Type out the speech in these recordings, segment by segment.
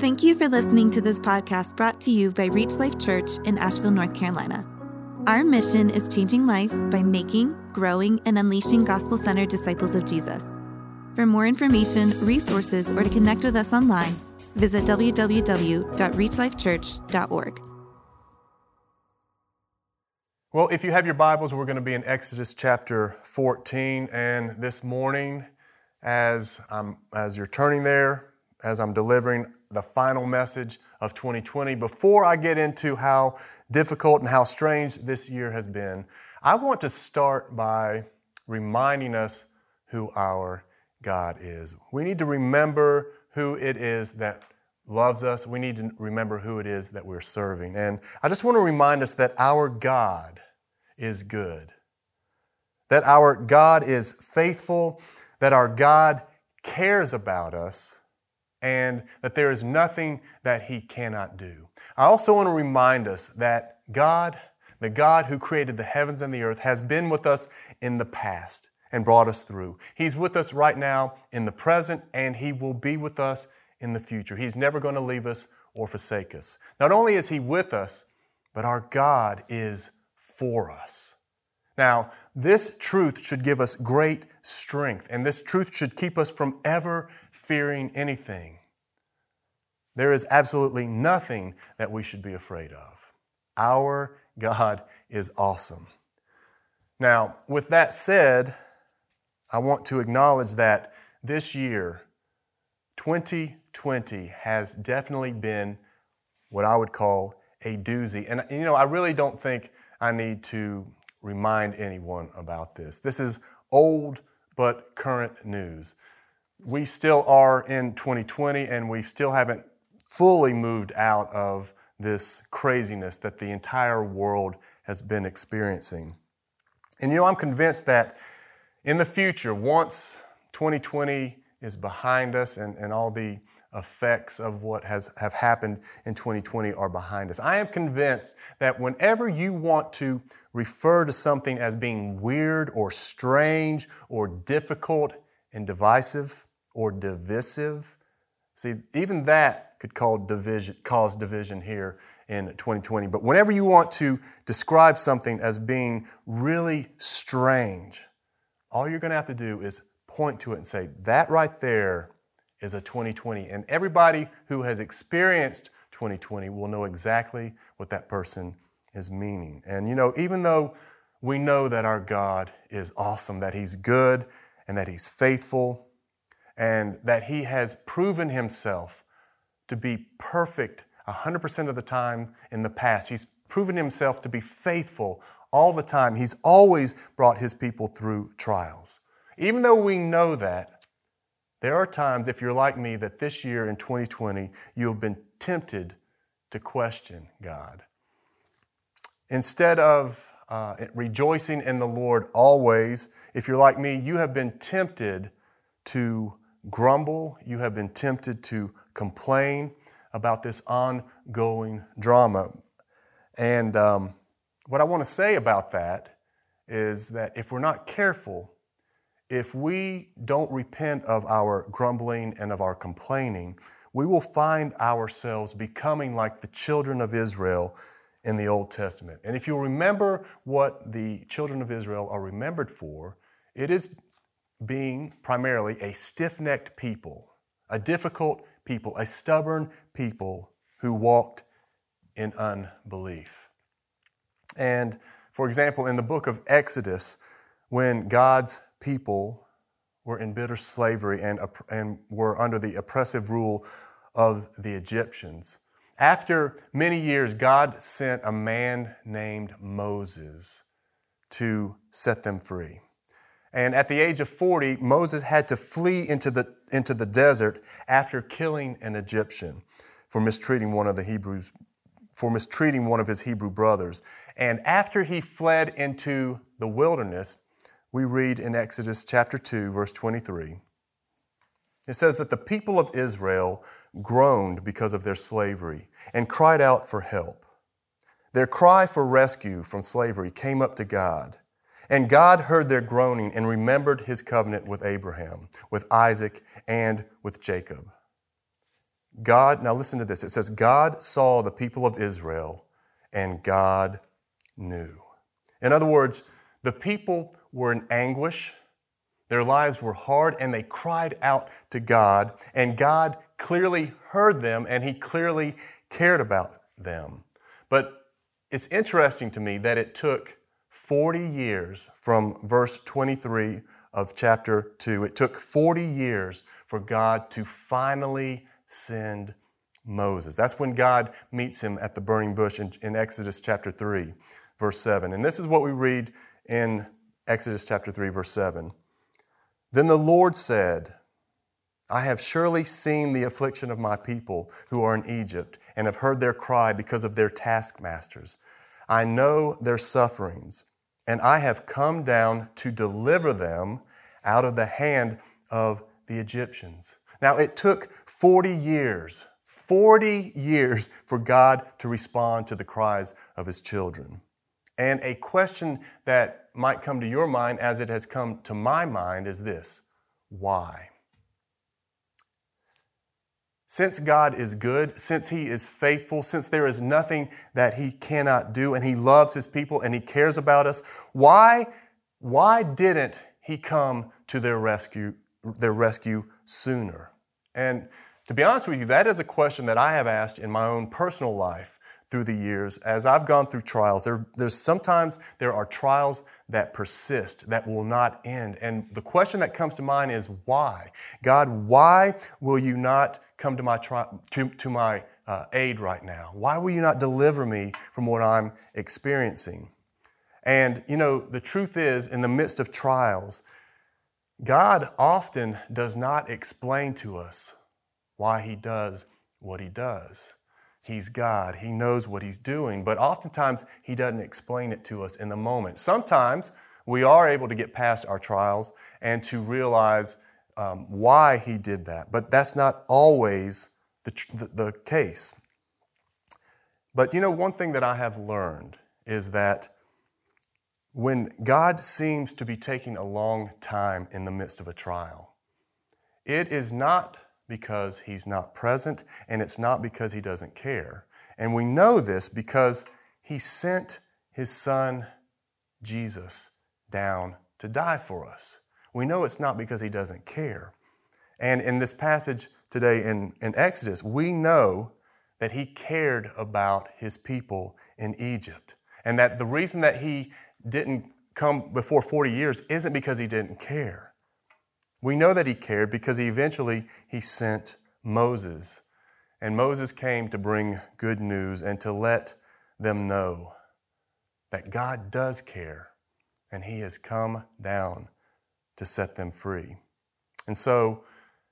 Thank you for listening to this podcast brought to you by Reach Life Church in Asheville, North Carolina. Our mission is changing life by making, growing, and unleashing gospel centered disciples of Jesus. For more information, resources, or to connect with us online, visit www.reachlifechurch.org. Well, if you have your Bibles, we're going to be in Exodus chapter 14. And this morning, as, um, as you're turning there, as I'm delivering the final message of 2020, before I get into how difficult and how strange this year has been, I want to start by reminding us who our God is. We need to remember who it is that loves us. We need to remember who it is that we're serving. And I just want to remind us that our God is good, that our God is faithful, that our God cares about us, and that there is nothing that He cannot do. I also want to remind us that God, the God who created the heavens and the earth, has been with us in the past and brought us through. He's with us right now in the present, and He will be with us in the future. He's never going to leave us or forsake us. Not only is He with us, but our God is for us. Now, this truth should give us great strength, and this truth should keep us from ever fearing anything. There is absolutely nothing that we should be afraid of. Our God is awesome. Now, with that said, I want to acknowledge that this year, 2020, has definitely been what I would call a doozy. And, you know, I really don't think I need to remind anyone about this. This is old but current news. We still are in 2020 and we still haven't fully moved out of this craziness that the entire world has been experiencing. And you know, I'm convinced that in the future, once 2020 is behind us and, and all the effects of what has have happened in 2020 are behind us. I am convinced that whenever you want to refer to something as being weird or strange or difficult and divisive or divisive, see, even that could division, cause division here in 2020. But whenever you want to describe something as being really strange, all you're going to have to do is point to it and say, that right there is a 2020. And everybody who has experienced 2020 will know exactly what that person is meaning. And you know, even though we know that our God is awesome, that He's good, and that He's faithful, and that He has proven Himself to be perfect 100% of the time in the past. He's proven Himself to be faithful all the time. He's always brought His people through trials. Even though we know that, there are times, if you're like me, that this year in 2020, you have been tempted to question God. Instead of uh, rejoicing in the Lord always, if you're like me, you have been tempted to grumble, you have been tempted to complain about this ongoing drama. And um, what I want to say about that is that if we're not careful, if we don't repent of our grumbling and of our complaining, we will find ourselves becoming like the children of Israel in the Old Testament. And if you remember what the children of Israel are remembered for, it is being primarily a stiff necked people, a difficult people, a stubborn people who walked in unbelief. And for example, in the book of Exodus, when God's people were in bitter slavery and, and were under the oppressive rule of the Egyptians. After many years, God sent a man named Moses to set them free. And at the age of 40, Moses had to flee into the, into the desert after killing an Egyptian for mistreating one of the Hebrews, for mistreating one of his Hebrew brothers. And after he fled into the wilderness, we read in Exodus chapter 2, verse 23. It says that the people of Israel groaned because of their slavery and cried out for help. Their cry for rescue from slavery came up to God. And God heard their groaning and remembered his covenant with Abraham, with Isaac, and with Jacob. God, now listen to this. It says, God saw the people of Israel and God knew. In other words, the people were in anguish, their lives were hard, and they cried out to God, and God clearly heard them and He clearly cared about them. But it's interesting to me that it took 40 years from verse 23 of chapter 2. It took 40 years for God to finally send Moses. That's when God meets him at the burning bush in, in, Exodus chapter 3, verse 7. And this is what we read in Exodus chapter 3, verse 7. Then the Lord said, I have surely seen the affliction of my people who are in Egypt and have heard their cry because of their taskmasters. I know their sufferings, and I have come down to deliver them out of the hand of the Egyptians. Now, it took 40 years, 40 years for God to respond to the cries of his children. And a question that might come to your mind, as it has come to my mind, is this why? Since God is good, since He is faithful, since there is nothing that He cannot do, and He loves His people and He cares about us, why, why didn't He come to their rescue, their rescue sooner? And to be honest with you, that is a question that I have asked in my own personal life through the years as I've gone through trials. There, there's sometimes there are trials that persist, that will not end. And the question that comes to mind is why? God, why will you not come to my, tri- to, to my uh, aid right now? Why will you not deliver me from what I'm experiencing? And, you know, the truth is, in the midst of trials, God often does not explain to us why He does what He does. He's God. He knows what He's doing, but oftentimes He doesn't explain it to us in the moment. Sometimes we are able to get past our trials and to realize um, why He did that, but that's not always the, the, the case. But you know, one thing that I have learned is that when God seems to be taking a long time in the midst of a trial, it is not because he's not present, and it's not because he doesn't care. And we know this because he sent his son, Jesus, down to die for us. We know it's not because he doesn't care. And in this passage today in, in Exodus, we know that he cared about his people in Egypt. And that the reason that he didn't come before 40 years isn't because he didn't care. We know that he cared because he eventually he sent Moses. And Moses came to bring good news and to let them know that God does care and he has come down to set them free. And so,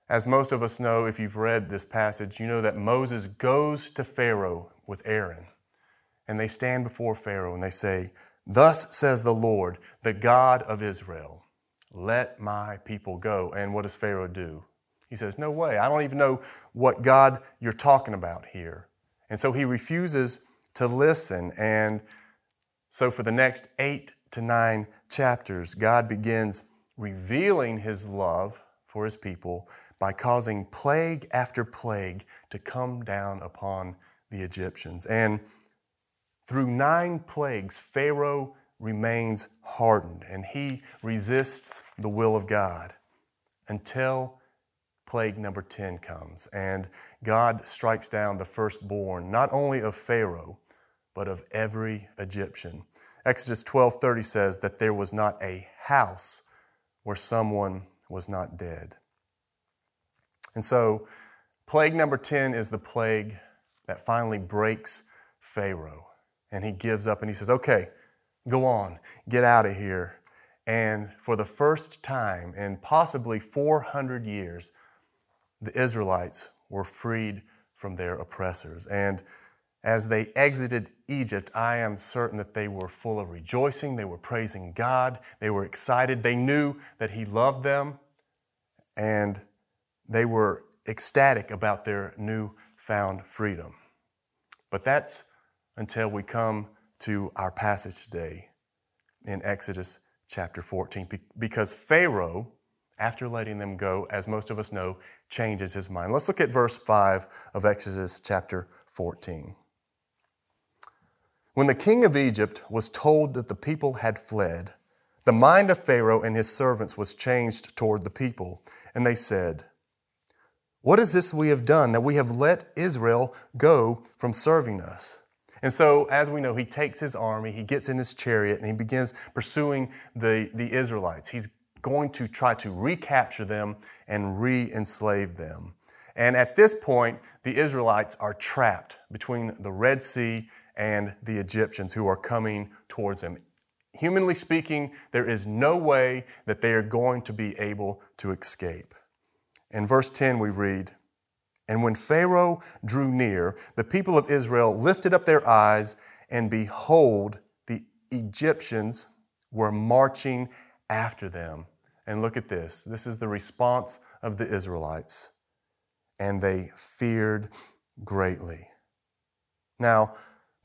as most of us know, if you've read this passage, you know that Moses goes to Pharaoh with Aaron. And they stand before Pharaoh and they say, Thus says the Lord, the God of Israel. Let my people go. And what does Pharaoh do? He says, No way. I don't even know what God you're talking about here. And so he refuses to listen. And so for the next eight to nine chapters, God begins revealing his love for his people by causing plague after plague to come down upon the Egyptians. And through nine plagues, Pharaoh remains hardened and he resists the will of God until plague number 10 comes and God strikes down the firstborn, not only of Pharaoh, but of every Egyptian. Exodus 12:30 says that there was not a house where someone was not dead. And so, plague number 10 is the plague that finally breaks Pharaoh. And he gives up and he says, Okay, Go on, get out of here. And for the first time in possibly 400 years, the Israelites were freed from their oppressors. And as they exited Egypt, I am certain that they were full of rejoicing. They were praising God. They were excited. They knew that He loved them. And they were ecstatic about their newfound freedom. But that's until we come to our passage today in Exodus chapter 14 because Pharaoh, after letting them go, as most of us know, changes his mind. Let's look at verse 5 of Exodus chapter 14. When the king of Egypt was told that the people had fled, the mind of Pharaoh and his servants was changed toward the people, and they said, What is this we have done that we have let Israel go from serving us? And so, as we know, he takes his army, he gets in his chariot, and he begins pursuing the, the Israelites. He's going to try to recapture them and re enslave them. And at this point, the Israelites are trapped between the Red Sea and the Egyptians who are coming towards them. Humanly speaking, there is no way that they are going to be able to escape. In verse 10, we read, And when Pharaoh drew near, the people of Israel lifted up their eyes, and behold, the Egyptians were marching after them. And look at this. This is the response of the Israelites. And they feared greatly. Now,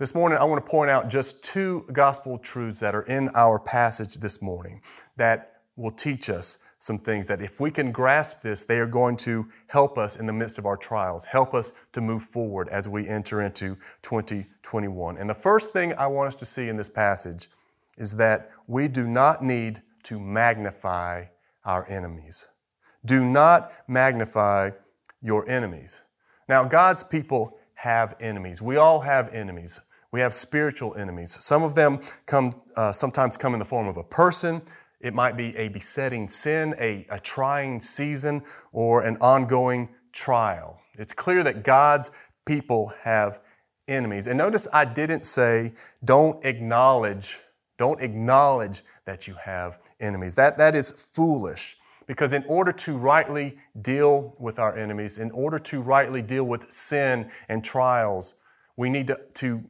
this morning, I want to point out just two gospel truths that are in our passage this morning that will teach us some things that if we can grasp this, they are going to help us in the midst of our trials, help us to move forward as we enter into 2021. And the first thing I want us to see in this passage is that we do not need to magnify our enemies. Do not magnify your enemies. Now, God's people have enemies. We all have enemies. We have spiritual enemies. Some of them come, uh, sometimes come in the form of a person. It might be a besetting sin, a, a trying season, or an ongoing trial. It's clear that God's people have enemies. And notice I didn't say don't acknowledge, don't acknowledge that you have enemies. That, that is foolish. Because in order to rightly deal with our enemies, in order to rightly deal with sin and trials, we need to, to,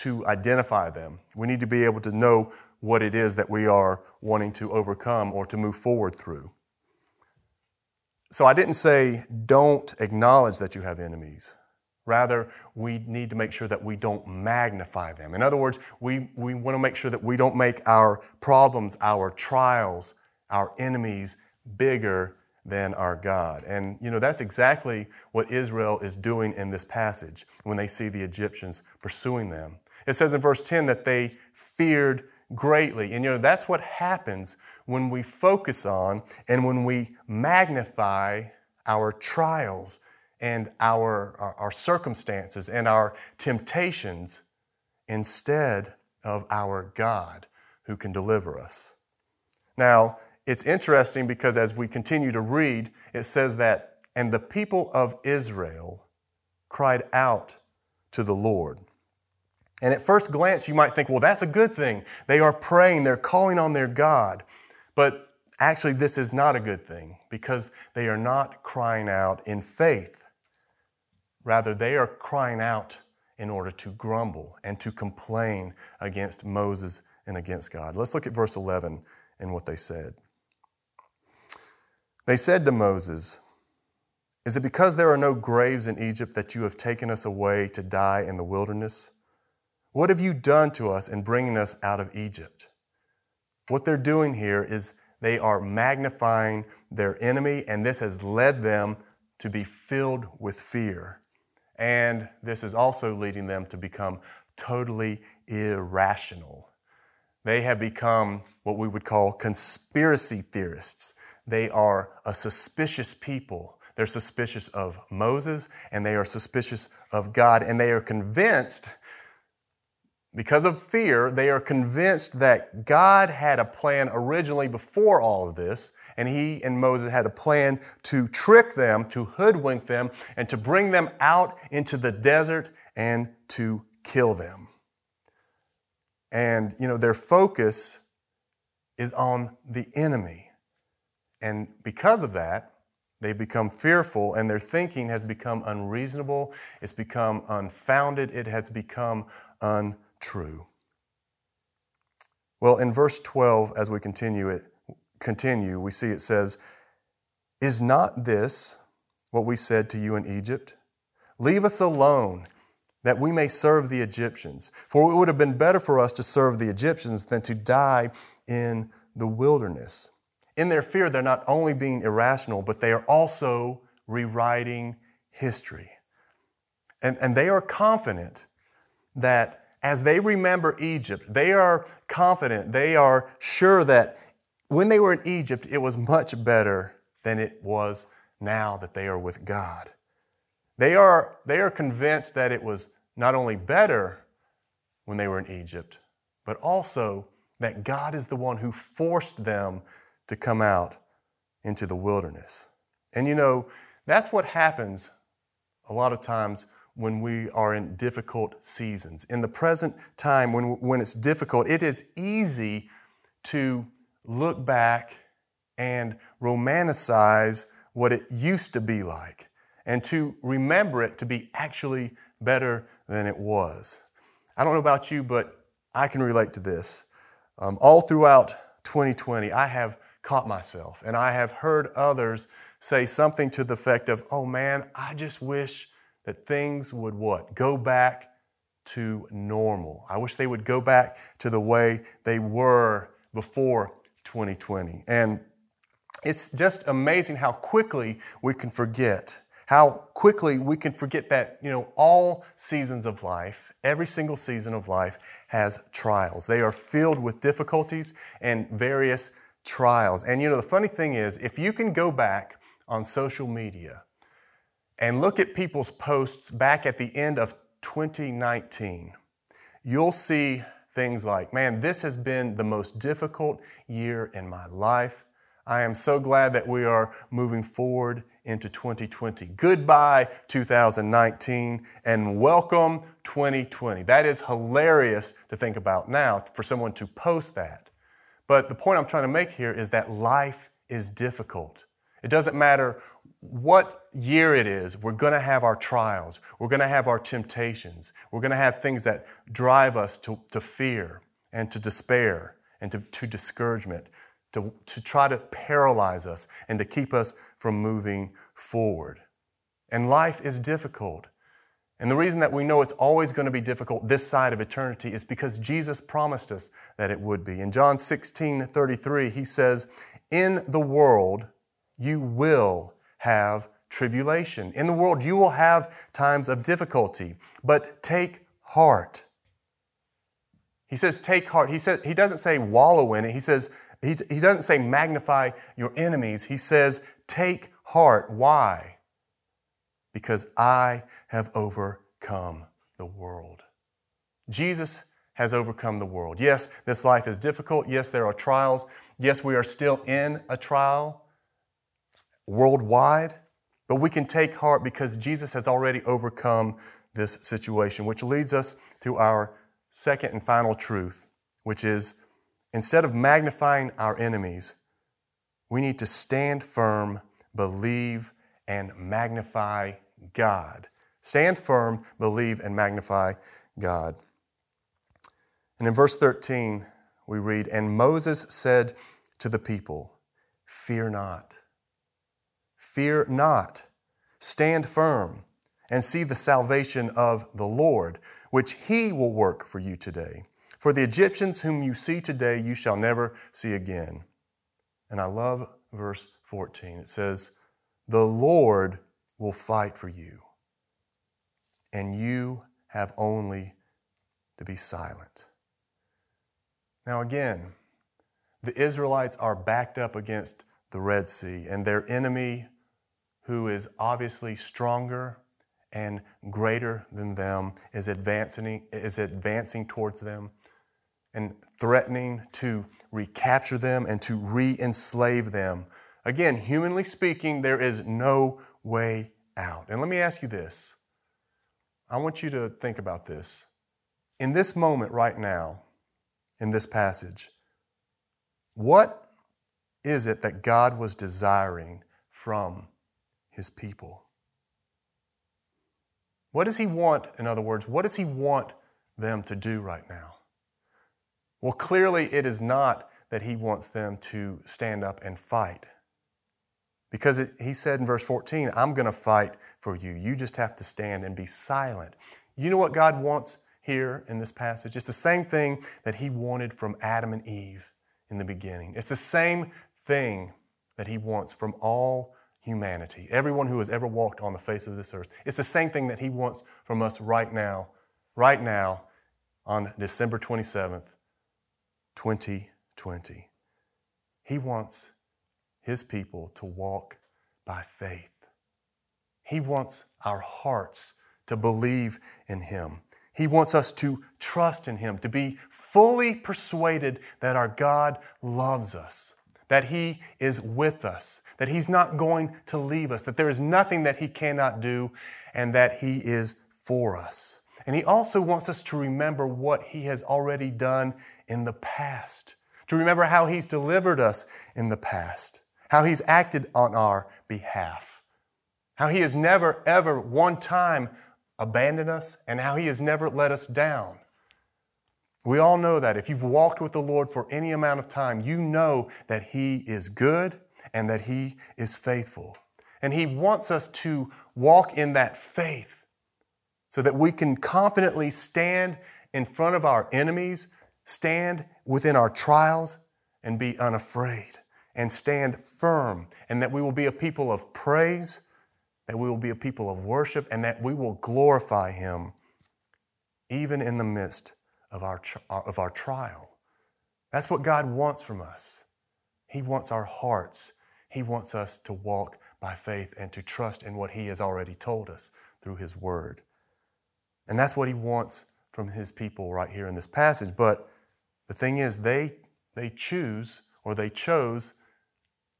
to identify them. We need to be able to know what it is that we are wanting to overcome or to move forward through. So I didn't say don't acknowledge that you have enemies. Rather, we need to make sure that we don't magnify them. In other words, we, we want to make sure that we don't make our problems, our trials, our enemies bigger than our God. And, you know, that's exactly what Israel is doing in this passage when they see the Egyptians pursuing them. It says in verse 10 that they feared greatly. And, you know, that's what happens when we focus on and when we magnify our trials and our, our, our circumstances and our temptations instead of our God who can deliver us. Now, it's interesting because as we continue to read, it says that, and the people of Israel cried out to the Lord. And at first glance, you might think, well, that's a good thing. They are praying, they're calling on their God. But actually, this is not a good thing because they are not crying out in faith. Rather, they are crying out in order to grumble and to complain against Moses and against God. Let's look at verse 11 and what they said. They said to Moses, Is it because there are no graves in Egypt that you have taken us away to die in the wilderness? What have you done to us in bringing us out of Egypt? What they're doing here is they are magnifying their enemy, and this has led them to be filled with fear. And this is also leading them to become totally irrational. They have become what we would call conspiracy theorists. They are a suspicious people. They're suspicious of Moses and they are suspicious of God. And they are convinced, because of fear, they are convinced that God had a plan originally before all of this and he and Moses had a plan to trick them, to hoodwink them, and to bring them out into the desert and to kill them. And, you know, their focus is on the enemy. And because of that, they become fearful and their thinking has become unreasonable, it's become unfounded, it has become untrue. Well, in verse 12, as we continue it, continue, we see it says, Is not this what we said to you in Egypt? Leave us alone that we may serve the Egyptians. For it would have been better for us to serve the Egyptians than to die in the wilderness. in their fear, they're not only being irrational, but they are also rewriting history. And, and they are confident that as they remember Egypt, they are confident, they are sure that when they were in Egypt, it was much better than it was now that they are with God. They are, they are convinced that it was not only better when they were in Egypt, but also that God is the one who forced them to come out into the wilderness. And you know, that's what happens a lot of times when we are in difficult seasons. In the present time, when, when it's difficult, it is easy to look back and romanticize what it used to be like and to remember it to be actually better than it was. I don't know about you, but I can relate to this. Um, all throughout 2020, I have caught myself and I have heard others say something to the effect of, oh man, I just wish that things would what? Go back to normal. I wish they would go back to the way they were before 2020. And it's just amazing how quickly we can forget how quickly we can forget that, you know, all seasons of life, every single season of life has trials. They are filled with difficulties and various trials. And, you know, the funny thing is, if you can go back on social media and look at people's posts back at the end of 2019, you'll see things like, man, this has been the most difficult year in my life. I am so glad that we are moving forward into 2020. Goodbye, 2019, and welcome 2020. That is hilarious to think about now for someone to post that. But the point I'm trying to make here is that life is difficult. It doesn't matter what year it is, we're going to have our trials. We're going to have our temptations. We're going to have things that drive us to, to fear and to despair and to, to discouragement to, to try to paralyze us and to keep us from moving forward. And life is difficult. And the reason that we know it's always going to be difficult this side of eternity is because Jesus promised us that it would be. In John 16 33, he says, In the world you will have tribulation. In the world you will have times of difficulty, but take heart. He says, take heart. He, says, he doesn't say wallow in it. He says, he, he doesn't say magnify your enemies. He says take heart. Why? Because I have overcome the world. Jesus has overcome the world. Yes, this life is difficult. Yes, there are trials. Yes, we are still in a trial worldwide, but we can take heart because Jesus has already overcome this situation, which leads us to our second and final truth, which is Instead of magnifying our enemies, we need to stand firm, believe, and magnify God. Stand firm, believe, and magnify God. And in verse 13, we read, And Moses said to the people, Fear not. Fear not. Stand firm and see the salvation of the Lord, which he will work for you today. For the Egyptians whom you see today, you shall never see again. And I love verse 14. It says, The Lord will fight for you, and you have only to be silent. Now, again, the Israelites are backed up against the Red Sea, and their enemy, who is obviously stronger and greater than them, is advancing, is advancing towards them and threatening to recapture them and to re enslave them. Again, humanly speaking, there is no way out. And let me ask you this I want you to think about this. In this moment right now, in this passage, what is it that God was desiring from his people? What does he want, in other words, what does he want them to do right now? Well, clearly, it is not that he wants them to stand up and fight. Because it, he said in verse 14, I'm going to fight for you. You just have to stand and be silent. You know what God wants here in this passage? It's the same thing that he wanted from Adam and Eve in the beginning. It's the same thing that He wants from all humanity, everyone who has ever walked on the face of this earth. It's the same thing that He wants from us right now, right now, on December 27th, 2020. He wants His people to walk by faith. He wants our hearts to believe in Him. He wants us to trust in Him, to be fully persuaded that our God loves us, that He is with us, that He's not going to leave us, that there is nothing that He cannot do, and that He is for us. And He also wants us to remember what He has already done in the past, to remember how He's delivered us in the past, how He's acted on our behalf, how He has never, ever, one time abandoned us, and how He has never let us down. We all know that. If you've walked with the Lord for any amount of time, you know that He is good and that He is faithful. And He wants us to walk in that faith so that we can confidently stand in front of our enemies, stand within our trials, and be unafraid, and stand firm, and that we will be a people of praise that we will be a people of worship, and that we will glorify Him even in the midst of our, uh, of our trial. That's what God wants from us. He wants our hearts. He wants us to walk by faith and to trust in what He has already told us through His Word. And that's what He wants from His people right here in this passage. But the thing is, they, they choose or they chose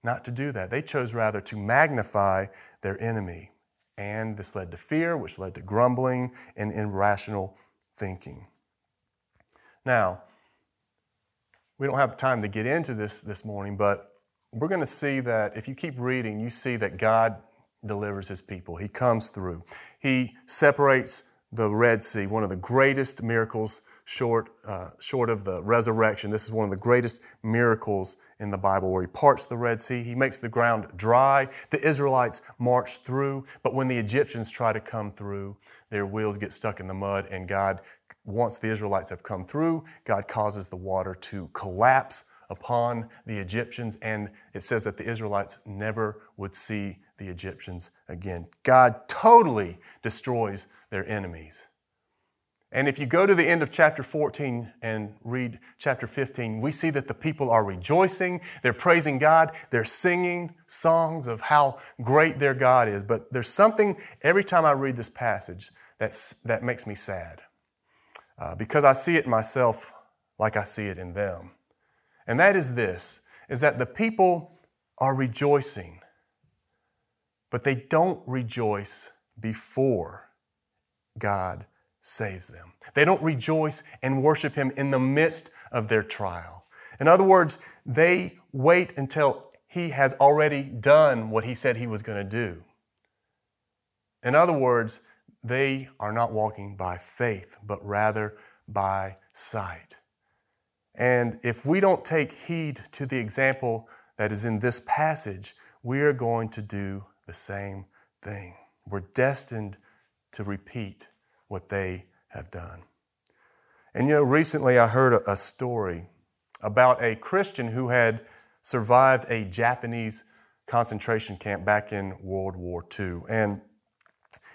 not to do that. They chose rather to magnify their enemy. And this led to fear, which led to grumbling and irrational thinking. Now, we don't have time to get into this this morning, but we're going to see that if you keep reading, you see that God delivers his people. He comes through. He separates the Red Sea, one of the greatest miracles short, uh, short of the resurrection. This is one of the greatest miracles in the Bible where he parts the Red Sea. He makes the ground dry. The Israelites march through, but when the Egyptians try to come through, their wheels get stuck in the mud, and God, once the Israelites have come through, God causes the water to collapse upon the Egyptians, and it says that the Israelites never would see the Egyptians again. God totally destroys their enemies. And if you go to the end of chapter 14 and read chapter 15, we see that the people are rejoicing, they're praising God, they're singing songs of how great their God is. But there's something every time I read this passage that's, that makes me sad uh, because I see it myself like I see it in them. And that is this is that the people are rejoicing, but they don't rejoice before God saves them. They don't rejoice and worship Him in the midst of their trial. In other words, they wait until He has already done what He said He was going to do. In other words, they are not walking by faith, but rather by sight. And if we don't take heed to the example that is in this passage, we are going to do the same thing. We're destined to repeat what they have done. And you know, recently I heard a, story about a Christian who had survived a Japanese concentration camp back in World War II. And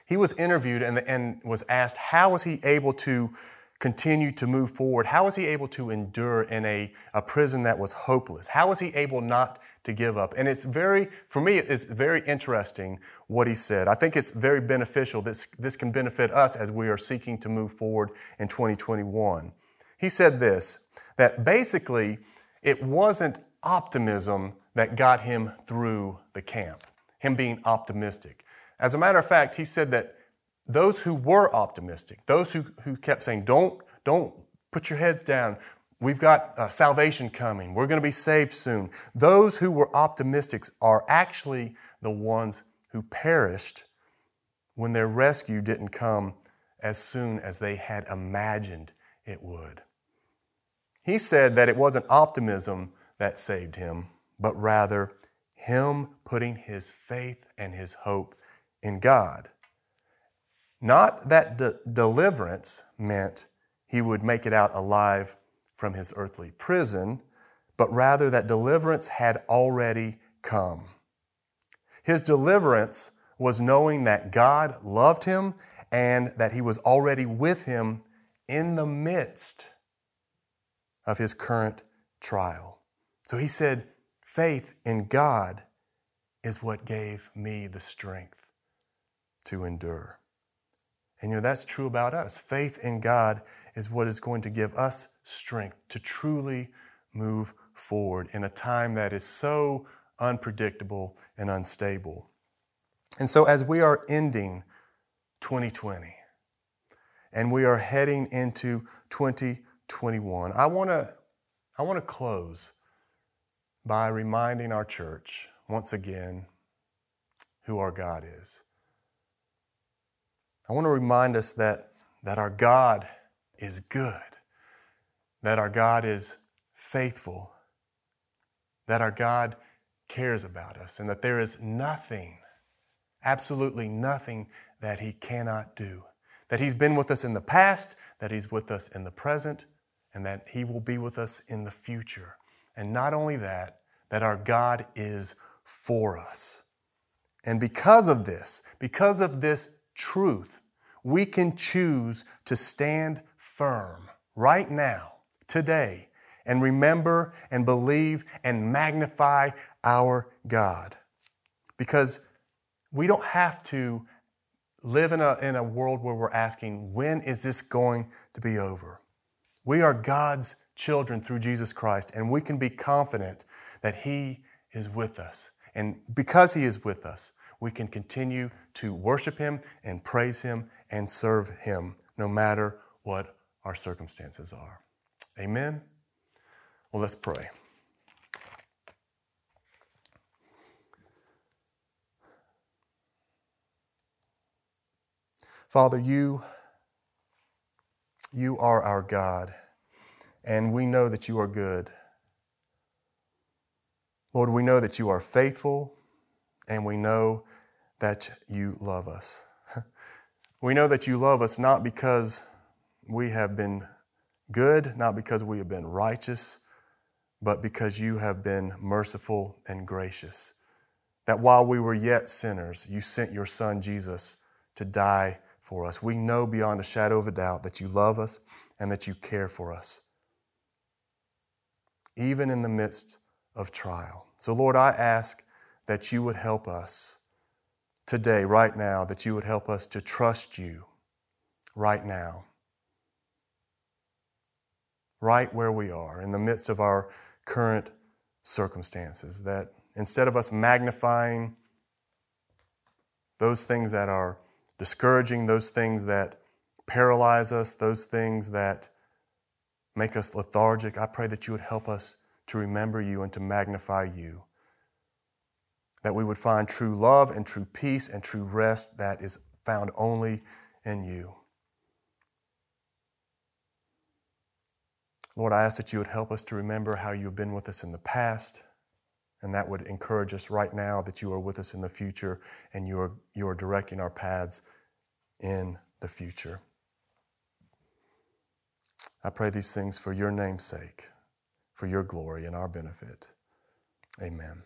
he was interviewed and, and was asked, how was he able to continue to move forward? How was he able to endure in a, a prison that was hopeless? How was he able not to give up. And it's very, for me, it's very interesting what he said. I think it's very beneficial. This, this can benefit us as we are seeking to move forward in 2021. He said this that basically it wasn't optimism that got him through the camp, him being optimistic. As a matter of fact, he said that those who were optimistic, those who, who kept saying, don't, don't put your heads down, We've got uh, salvation coming. We're going to be saved soon. Those who were optimistic are actually the ones who perished when their rescue didn't come as soon as they had imagined it would. He said that it wasn't optimism that saved him, but rather him putting his faith and his hope in God. Not that de- deliverance meant he would make it out alive from his earthly prison, but rather that deliverance had already come. His deliverance was knowing that God loved him and that he was already with him in the midst of his current trial. So he said, Faith in God is what gave me the strength to endure. And you know, that's true about us. Faith in God is what is going to give us strength to truly move forward in a time that is so unpredictable and unstable. And so, as we are ending 2020 and we are heading into 2021, I want to I want to close by reminding our church once again who our God is. I want to remind us that, that our God is good, that our God is faithful, that our God cares about us, and that there is nothing, absolutely nothing, that He cannot do. That He's been with us in the past, that He's with us in the present, and that He will be with us in the future. And not only that, that our God is for us. And because of this, because of this truth, we can choose to stand firm right now, today, and remember and believe and magnify our God. Because we don't have to live in a, in a world where we're asking, when is this going to be over? We are God's children through Jesus Christ, and we can be confident that He is with us. And because He is with us, we can continue to worship Him and praise Him and serve Him no matter what our circumstances are. Amen? Well, let's pray. Father, you, you are our God, and we know that you are good. Lord, we know that you are faithful, and we know that you love us. we know that you love us not because we have been good, not because we have been righteous, but because you have been merciful and gracious. That while we were yet sinners, you sent your Son Jesus to die for us. We know beyond a shadow of a doubt that you love us and that you care for us, even in the midst of trial. So, Lord, I ask that you would help us today, right now, that you would help us to trust you right now, right where we are, in the midst of our current circumstances. That instead of us magnifying those things that are discouraging, those things that paralyze us, those things that make us lethargic, I pray that you would help us to remember you and to magnify you. That we would find true love and true peace and true rest that is found only in you. Lord, I ask that you would help us to remember how you have been with us in the past, and that would encourage us right now that you are with us in the future and you are, you are directing our paths in the future. I pray these things for your name's sake, for your glory and our benefit. Amen.